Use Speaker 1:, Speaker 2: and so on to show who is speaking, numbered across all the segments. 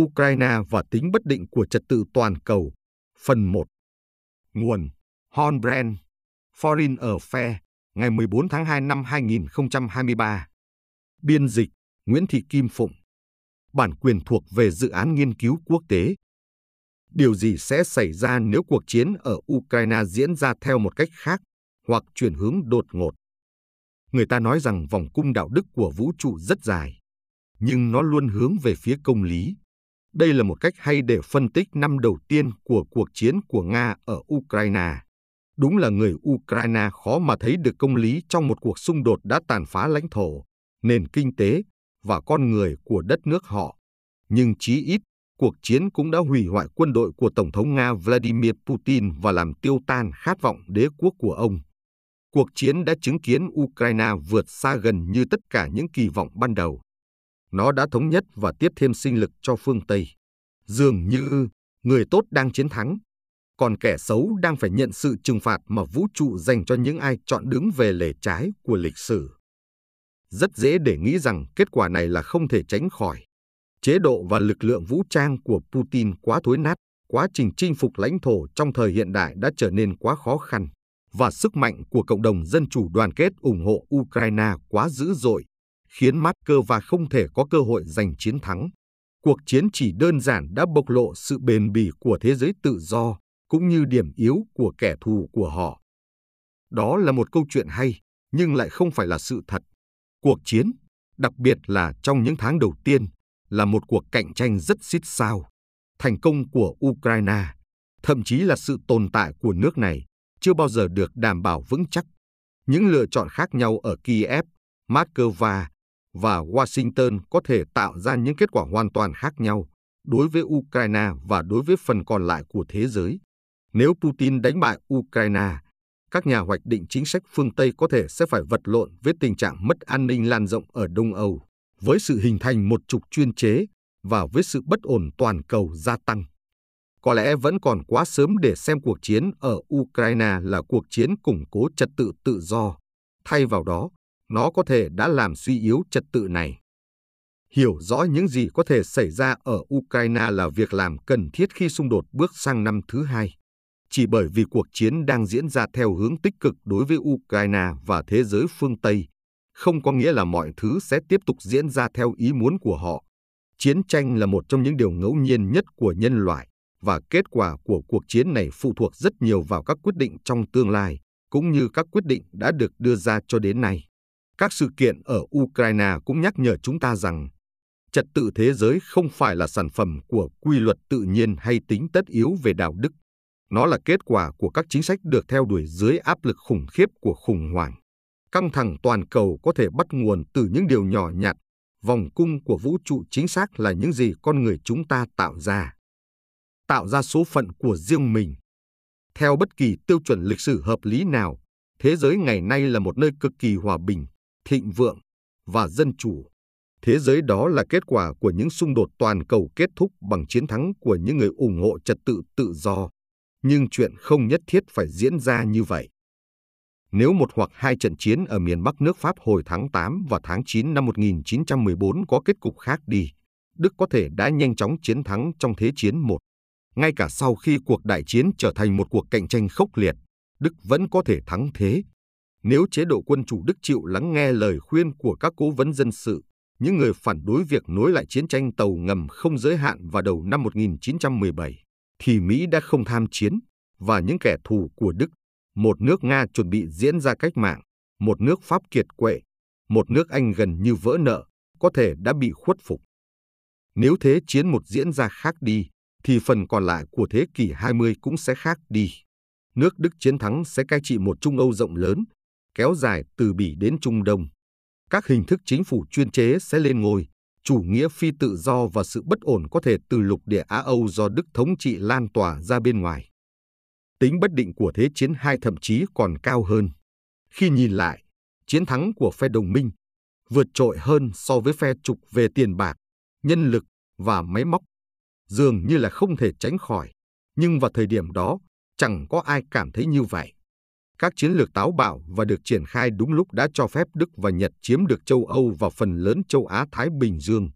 Speaker 1: Ukraine và tính bất định của trật tự toàn cầu. Phần 1 Nguồn Hornbrand Foreign Affairs ngày 14 tháng 2 năm 2023 Biên dịch Nguyễn Thị Kim Phụng Bản quyền thuộc về dự án nghiên cứu quốc tế Điều gì sẽ xảy ra nếu cuộc chiến ở Ukraine diễn ra theo một cách khác hoặc chuyển hướng đột ngột? Người ta nói rằng vòng cung đạo đức của vũ trụ rất dài, nhưng nó luôn hướng về phía công lý. Đây là một cách hay để phân tích năm đầu tiên của cuộc chiến của Nga ở Ukraine. Đúng là người Ukraine khó mà thấy được công lý trong một cuộc xung đột đã tàn phá lãnh thổ, nền kinh tế và con người của đất nước họ. Nhưng chí ít, cuộc chiến cũng đã hủy hoại quân đội của Tổng thống Nga Vladimir Putin và làm tiêu tan khát vọng đế quốc của ông. Cuộc chiến đã chứng kiến Ukraine vượt xa gần như tất cả những kỳ vọng ban đầu. Nó đã thống nhất và tiếp thêm sinh lực cho phương Tây. Dường như người tốt đang chiến thắng, còn kẻ xấu đang phải nhận sự trừng phạt mà vũ trụ dành cho những ai chọn đứng về lề trái của lịch sử. Rất dễ để nghĩ rằng kết quả này là không thể tránh khỏi. Chế độ và lực lượng vũ trang của Putin quá thối nát, quá trình chinh phục lãnh thổ trong thời hiện đại đã trở nên quá khó khăn, và sức mạnh của cộng đồng dân chủ đoàn kết ủng hộ Ukraine quá dữ dội, khiến Moscow không thể có cơ hội giành chiến thắng. Cuộc chiến chỉ đơn giản đã bộc lộ sự bền bỉ của thế giới tự do, cũng như điểm yếu của kẻ thù của họ. Đó là một câu chuyện hay, nhưng lại không phải là sự thật. Cuộc chiến, đặc biệt là trong những tháng đầu tiên, là một cuộc cạnh tranh rất xít sao. Thành công của Ukraine, thậm chí là sự tồn tại của nước này, chưa bao giờ được đảm bảo vững chắc. Những lựa chọn khác nhau ở Kiev, Moscow và Washington có thể tạo ra những kết quả hoàn toàn khác nhau đối với Ukraine và đối với phần còn lại của thế giới. Nếu Putin đánh bại Ukraine, các nhà hoạch định chính sách phương Tây có thể sẽ phải vật lộn với tình trạng mất an ninh lan rộng ở Đông Âu, với sự hình thành một trục chuyên chế và với sự bất ổn toàn cầu gia tăng. Có lẽ vẫn còn quá sớm để xem cuộc chiến ở Ukraine là cuộc chiến củng cố trật tự tự do. Thay vào đó, nó có thể đã làm suy yếu trật tự này. Hiểu rõ những gì có thể xảy ra ở Ukraine là việc làm cần thiết khi xung đột bước sang năm thứ hai chỉ bởi vì cuộc chiến đang diễn ra theo hướng tích cực đối với Ukraine và thế giới phương Tây, không có nghĩa là mọi thứ sẽ tiếp tục diễn ra theo ý muốn của họ. Chiến tranh là một trong những điều ngẫu nhiên nhất của nhân loại, và kết quả của cuộc chiến này phụ thuộc rất nhiều vào các quyết định trong tương lai, cũng như các quyết định đã được đưa ra cho đến nay. Các sự kiện ở Ukraine cũng nhắc nhở chúng ta rằng trật tự thế giới không phải là sản phẩm của quy luật tự nhiên hay tính tất yếu về đạo đức nó là kết quả của các chính sách được theo đuổi dưới áp lực khủng khiếp của khủng hoảng. Căng thẳng toàn cầu có thể bắt nguồn từ những điều nhỏ nhặt, vòng cung của vũ trụ chính xác là những gì con người chúng ta tạo ra. Tạo ra số phận của riêng mình. Theo bất kỳ tiêu chuẩn lịch sử hợp lý nào, thế giới ngày nay là một nơi cực kỳ hòa bình, thịnh vượng và dân chủ. Thế giới đó là kết quả của những xung đột toàn cầu kết thúc bằng chiến thắng của những người ủng hộ trật tự tự do nhưng chuyện không nhất thiết phải diễn ra như vậy. Nếu một hoặc hai trận chiến ở miền Bắc nước Pháp hồi tháng 8 và tháng 9 năm 1914 có kết cục khác đi, Đức có thể đã nhanh chóng chiến thắng trong Thế chiến một. Ngay cả sau khi cuộc đại chiến trở thành một cuộc cạnh tranh khốc liệt, Đức vẫn có thể thắng thế. Nếu chế độ quân chủ Đức chịu lắng nghe lời khuyên của các cố vấn dân sự, những người phản đối việc nối lại chiến tranh tàu ngầm không giới hạn vào đầu năm 1917, thì Mỹ đã không tham chiến và những kẻ thù của Đức, một nước Nga chuẩn bị diễn ra cách mạng, một nước Pháp kiệt quệ, một nước Anh gần như vỡ nợ, có thể đã bị khuất phục. Nếu thế chiến một diễn ra khác đi, thì phần còn lại của thế kỷ 20 cũng sẽ khác đi. Nước Đức chiến thắng sẽ cai trị một Trung Âu rộng lớn, kéo dài từ Bỉ đến Trung Đông. Các hình thức chính phủ chuyên chế sẽ lên ngôi, chủ nghĩa phi tự do và sự bất ổn có thể từ lục địa Á Âu do Đức thống trị lan tỏa ra bên ngoài. Tính bất định của Thế chiến hai thậm chí còn cao hơn. Khi nhìn lại, chiến thắng của phe đồng minh vượt trội hơn so với phe trục về tiền bạc, nhân lực và máy móc. Dường như là không thể tránh khỏi, nhưng vào thời điểm đó, chẳng có ai cảm thấy như vậy. Các chiến lược táo bạo và được triển khai đúng lúc đã cho phép Đức và Nhật chiếm được châu Âu và phần lớn châu Á-Thái Bình Dương.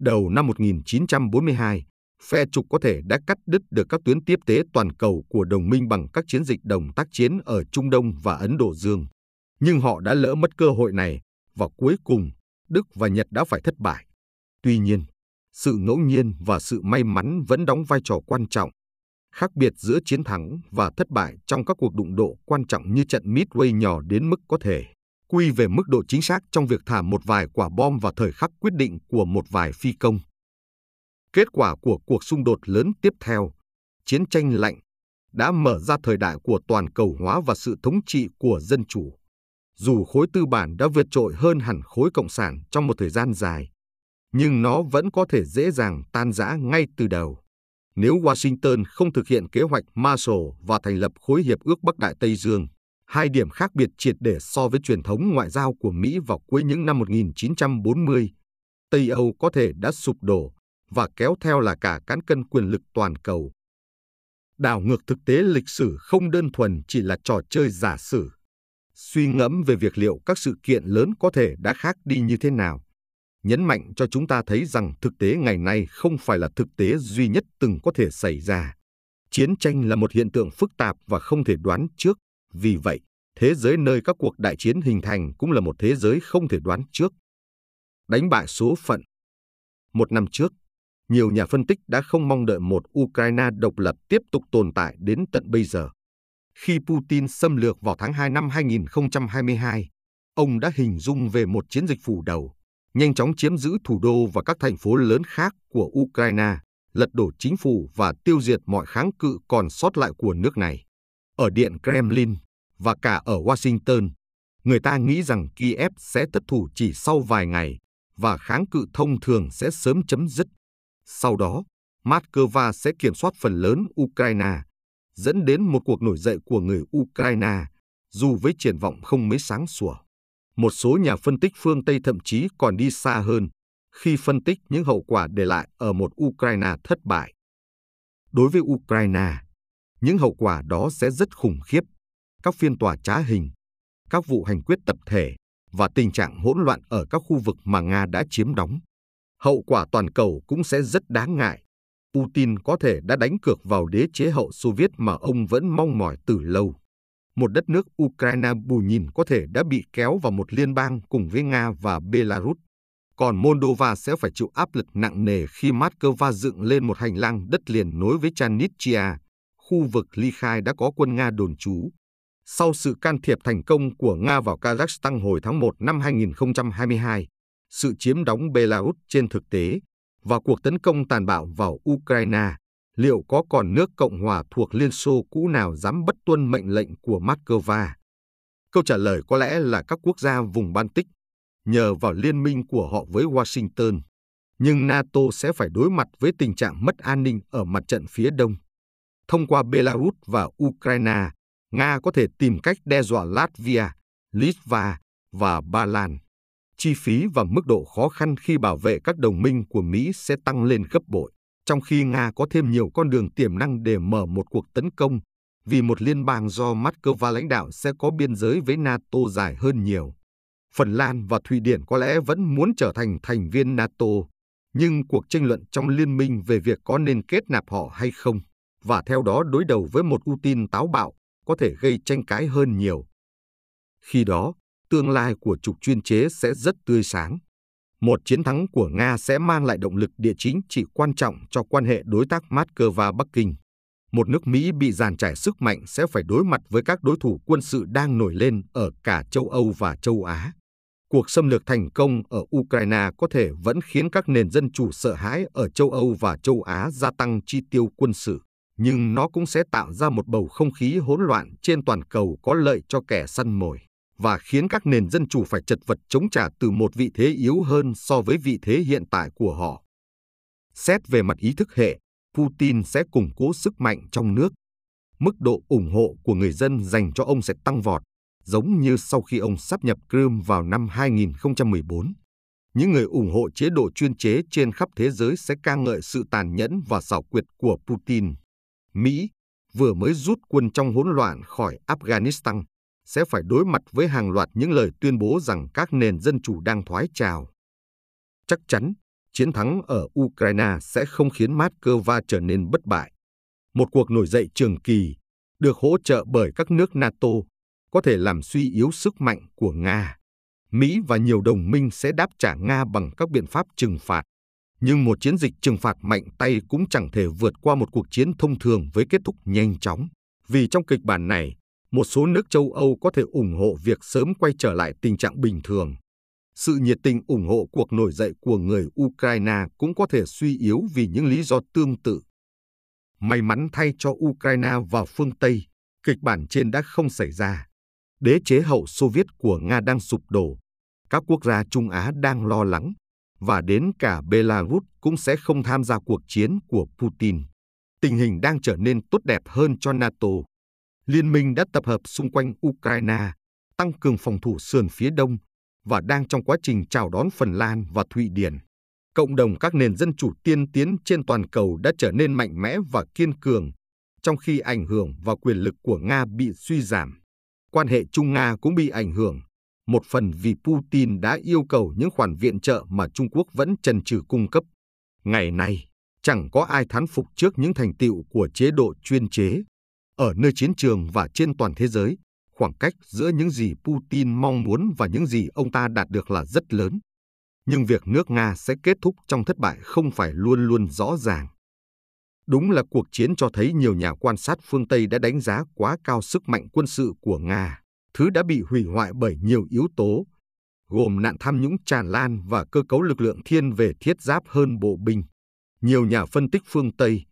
Speaker 1: Đầu năm 1942, phe trục có thể đã cắt đứt được các tuyến tiếp tế toàn cầu của đồng minh bằng các chiến dịch đồng tác chiến ở Trung Đông và Ấn Độ Dương. Nhưng họ đã lỡ mất cơ hội này và cuối cùng Đức và Nhật đã phải thất bại. Tuy nhiên, sự ngẫu nhiên và sự may mắn vẫn đóng vai trò quan trọng. Khác biệt giữa chiến thắng và thất bại trong các cuộc đụng độ quan trọng như trận Midway nhỏ đến mức có thể quy về mức độ chính xác trong việc thả một vài quả bom vào thời khắc quyết định của một vài phi công. Kết quả của cuộc xung đột lớn tiếp theo, chiến tranh lạnh, đã mở ra thời đại của toàn cầu hóa và sự thống trị của dân chủ. Dù khối tư bản đã vượt trội hơn hẳn khối cộng sản trong một thời gian dài, nhưng nó vẫn có thể dễ dàng tan rã ngay từ đầu. Nếu Washington không thực hiện kế hoạch Marshall và thành lập khối hiệp ước Bắc Đại Tây Dương, hai điểm khác biệt triệt để so với truyền thống ngoại giao của Mỹ vào cuối những năm 1940, Tây Âu có thể đã sụp đổ và kéo theo là cả cán cân quyền lực toàn cầu. Đảo ngược thực tế lịch sử không đơn thuần chỉ là trò chơi giả sử. Suy ngẫm về việc liệu các sự kiện lớn có thể đã khác đi như thế nào nhấn mạnh cho chúng ta thấy rằng thực tế ngày nay không phải là thực tế duy nhất từng có thể xảy ra. Chiến tranh là một hiện tượng phức tạp và không thể đoán trước, vì vậy, thế giới nơi các cuộc đại chiến hình thành cũng là một thế giới không thể đoán trước. Đánh bại số phận Một năm trước, nhiều nhà phân tích đã không mong đợi một Ukraine độc lập tiếp tục tồn tại đến tận bây giờ. Khi Putin xâm lược vào tháng 2 năm 2022, ông đã hình dung về một chiến dịch phủ đầu nhanh chóng chiếm giữ thủ đô và các thành phố lớn khác của Ukraine, lật đổ chính phủ và tiêu diệt mọi kháng cự còn sót lại của nước này. Ở Điện Kremlin và cả ở Washington, người ta nghĩ rằng Kiev sẽ thất thủ chỉ sau vài ngày và kháng cự thông thường sẽ sớm chấm dứt. Sau đó, Moscow sẽ kiểm soát phần lớn Ukraine, dẫn đến một cuộc nổi dậy của người Ukraine, dù với triển vọng không mấy sáng sủa. Một số nhà phân tích phương Tây thậm chí còn đi xa hơn khi phân tích những hậu quả để lại ở một Ukraine thất bại. Đối với Ukraine, những hậu quả đó sẽ rất khủng khiếp. Các phiên tòa trá hình, các vụ hành quyết tập thể và tình trạng hỗn loạn ở các khu vực mà Nga đã chiếm đóng. Hậu quả toàn cầu cũng sẽ rất đáng ngại. Putin có thể đã đánh cược vào đế chế hậu Xô Viết mà ông vẫn mong mỏi từ lâu một đất nước Ukraine bù nhìn có thể đã bị kéo vào một liên bang cùng với Nga và Belarus. Còn Moldova sẽ phải chịu áp lực nặng nề khi Moscow dựng lên một hành lang đất liền nối với Chanitria, khu vực ly khai đã có quân Nga đồn trú. Sau sự can thiệp thành công của Nga vào Kazakhstan hồi tháng 1 năm 2022, sự chiếm đóng Belarus trên thực tế và cuộc tấn công tàn bạo vào Ukraine liệu có còn nước Cộng hòa thuộc Liên Xô cũ nào dám bất tuân mệnh lệnh của Moscow? Câu trả lời có lẽ là các quốc gia vùng Baltic, nhờ vào liên minh của họ với Washington. Nhưng NATO sẽ phải đối mặt với tình trạng mất an ninh ở mặt trận phía đông. Thông qua Belarus và Ukraine, Nga có thể tìm cách đe dọa Latvia, Litva và Ba Lan. Chi phí và mức độ khó khăn khi bảo vệ các đồng minh của Mỹ sẽ tăng lên gấp bội trong khi Nga có thêm nhiều con đường tiềm năng để mở một cuộc tấn công, vì một liên bang do Moscow lãnh đạo sẽ có biên giới với NATO dài hơn nhiều. Phần Lan và Thụy Điển có lẽ vẫn muốn trở thành thành viên NATO, nhưng cuộc tranh luận trong liên minh về việc có nên kết nạp họ hay không, và theo đó đối đầu với một Putin táo bạo, có thể gây tranh cãi hơn nhiều. Khi đó, tương lai của trục chuyên chế sẽ rất tươi sáng. Một chiến thắng của Nga sẽ mang lại động lực địa chính trị quan trọng cho quan hệ đối tác Moscow-Bắc Kinh. Một nước Mỹ bị giàn trải sức mạnh sẽ phải đối mặt với các đối thủ quân sự đang nổi lên ở cả châu Âu và châu Á. Cuộc xâm lược thành công ở Ukraine có thể vẫn khiến các nền dân chủ sợ hãi ở châu Âu và châu Á gia tăng chi tiêu quân sự, nhưng nó cũng sẽ tạo ra một bầu không khí hỗn loạn trên toàn cầu có lợi cho kẻ săn mồi và khiến các nền dân chủ phải chật vật chống trả từ một vị thế yếu hơn so với vị thế hiện tại của họ. Xét về mặt ý thức hệ, Putin sẽ củng cố sức mạnh trong nước. Mức độ ủng hộ của người dân dành cho ông sẽ tăng vọt, giống như sau khi ông sắp nhập Crimea vào năm 2014. Những người ủng hộ chế độ chuyên chế trên khắp thế giới sẽ ca ngợi sự tàn nhẫn và xảo quyệt của Putin. Mỹ vừa mới rút quân trong hỗn loạn khỏi Afghanistan, sẽ phải đối mặt với hàng loạt những lời tuyên bố rằng các nền dân chủ đang thoái trào. Chắc chắn, chiến thắng ở Ukraine sẽ không khiến Moscow trở nên bất bại. Một cuộc nổi dậy trường kỳ, được hỗ trợ bởi các nước NATO, có thể làm suy yếu sức mạnh của Nga. Mỹ và nhiều đồng minh sẽ đáp trả Nga bằng các biện pháp trừng phạt. Nhưng một chiến dịch trừng phạt mạnh tay cũng chẳng thể vượt qua một cuộc chiến thông thường với kết thúc nhanh chóng. Vì trong kịch bản này, một số nước châu Âu có thể ủng hộ việc sớm quay trở lại tình trạng bình thường. Sự nhiệt tình ủng hộ cuộc nổi dậy của người Ukraine cũng có thể suy yếu vì những lý do tương tự. May mắn thay cho Ukraine và phương Tây, kịch bản trên đã không xảy ra. Đế chế hậu Xô Viết của Nga đang sụp đổ. Các quốc gia Trung Á đang lo lắng, và đến cả Belarus cũng sẽ không tham gia cuộc chiến của Putin. Tình hình đang trở nên tốt đẹp hơn cho NATO. Liên minh đã tập hợp xung quanh Ukraine, tăng cường phòng thủ sườn phía đông và đang trong quá trình chào đón Phần Lan và Thụy Điển. Cộng đồng các nền dân chủ tiên tiến trên toàn cầu đã trở nên mạnh mẽ và kiên cường, trong khi ảnh hưởng và quyền lực của Nga bị suy giảm. Quan hệ Trung-Nga cũng bị ảnh hưởng, một phần vì Putin đã yêu cầu những khoản viện trợ mà Trung Quốc vẫn chần chừ cung cấp. Ngày nay, chẳng có ai thán phục trước những thành tựu của chế độ chuyên chế. Ở nơi chiến trường và trên toàn thế giới, khoảng cách giữa những gì Putin mong muốn và những gì ông ta đạt được là rất lớn. Nhưng việc nước Nga sẽ kết thúc trong thất bại không phải luôn luôn rõ ràng. Đúng là cuộc chiến cho thấy nhiều nhà quan sát phương Tây đã đánh giá quá cao sức mạnh quân sự của Nga, thứ đã bị hủy hoại bởi nhiều yếu tố, gồm nạn tham nhũng tràn lan và cơ cấu lực lượng thiên về thiết giáp hơn bộ binh. Nhiều nhà phân tích phương Tây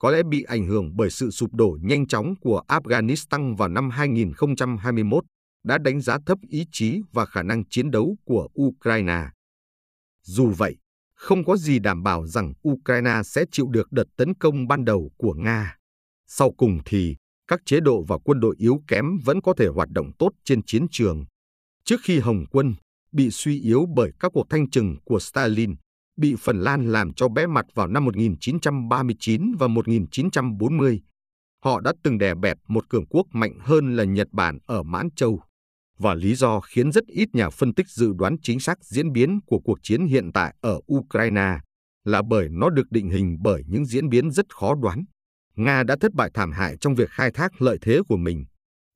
Speaker 1: có lẽ bị ảnh hưởng bởi sự sụp đổ nhanh chóng của Afghanistan vào năm 2021 đã đánh giá thấp ý chí và khả năng chiến đấu của Ukraine. Dù vậy, không có gì đảm bảo rằng Ukraine sẽ chịu được đợt tấn công ban đầu của Nga. Sau cùng thì, các chế độ và quân đội yếu kém vẫn có thể hoạt động tốt trên chiến trường. Trước khi Hồng quân bị suy yếu bởi các cuộc thanh trừng của Stalin, bị Phần Lan làm cho bé mặt vào năm 1939 và 1940, họ đã từng đè bẹp một cường quốc mạnh hơn là Nhật Bản ở Mãn Châu và lý do khiến rất ít nhà phân tích dự đoán chính xác diễn biến của cuộc chiến hiện tại ở Ukraine là bởi nó được định hình bởi những diễn biến rất khó đoán. Nga đã thất bại thảm hại trong việc khai thác lợi thế của mình.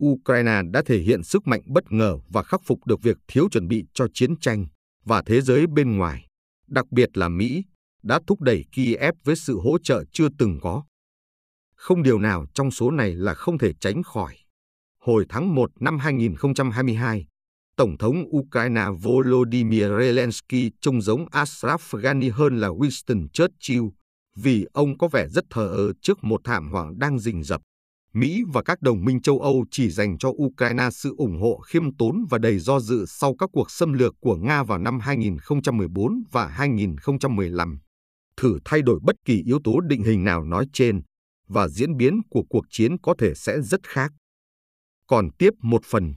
Speaker 1: Ukraine đã thể hiện sức mạnh bất ngờ và khắc phục được việc thiếu chuẩn bị cho chiến tranh và thế giới bên ngoài, đặc biệt là Mỹ, đã thúc đẩy Kiev với sự hỗ trợ chưa từng có. Không điều nào trong số này là không thể tránh khỏi hồi tháng 1 năm 2022, Tổng thống Ukraine Volodymyr Zelensky trông giống Ashraf Ghani hơn là Winston Churchill vì ông có vẻ rất thờ ơ trước một thảm họa đang rình rập. Mỹ và các đồng minh châu Âu chỉ dành cho Ukraine sự ủng hộ khiêm tốn và đầy do dự sau các cuộc xâm lược của Nga vào năm 2014 và 2015. Thử thay đổi bất kỳ yếu tố định hình nào nói trên, và diễn biến của cuộc chiến có thể sẽ rất khác. Còn tiếp một phần,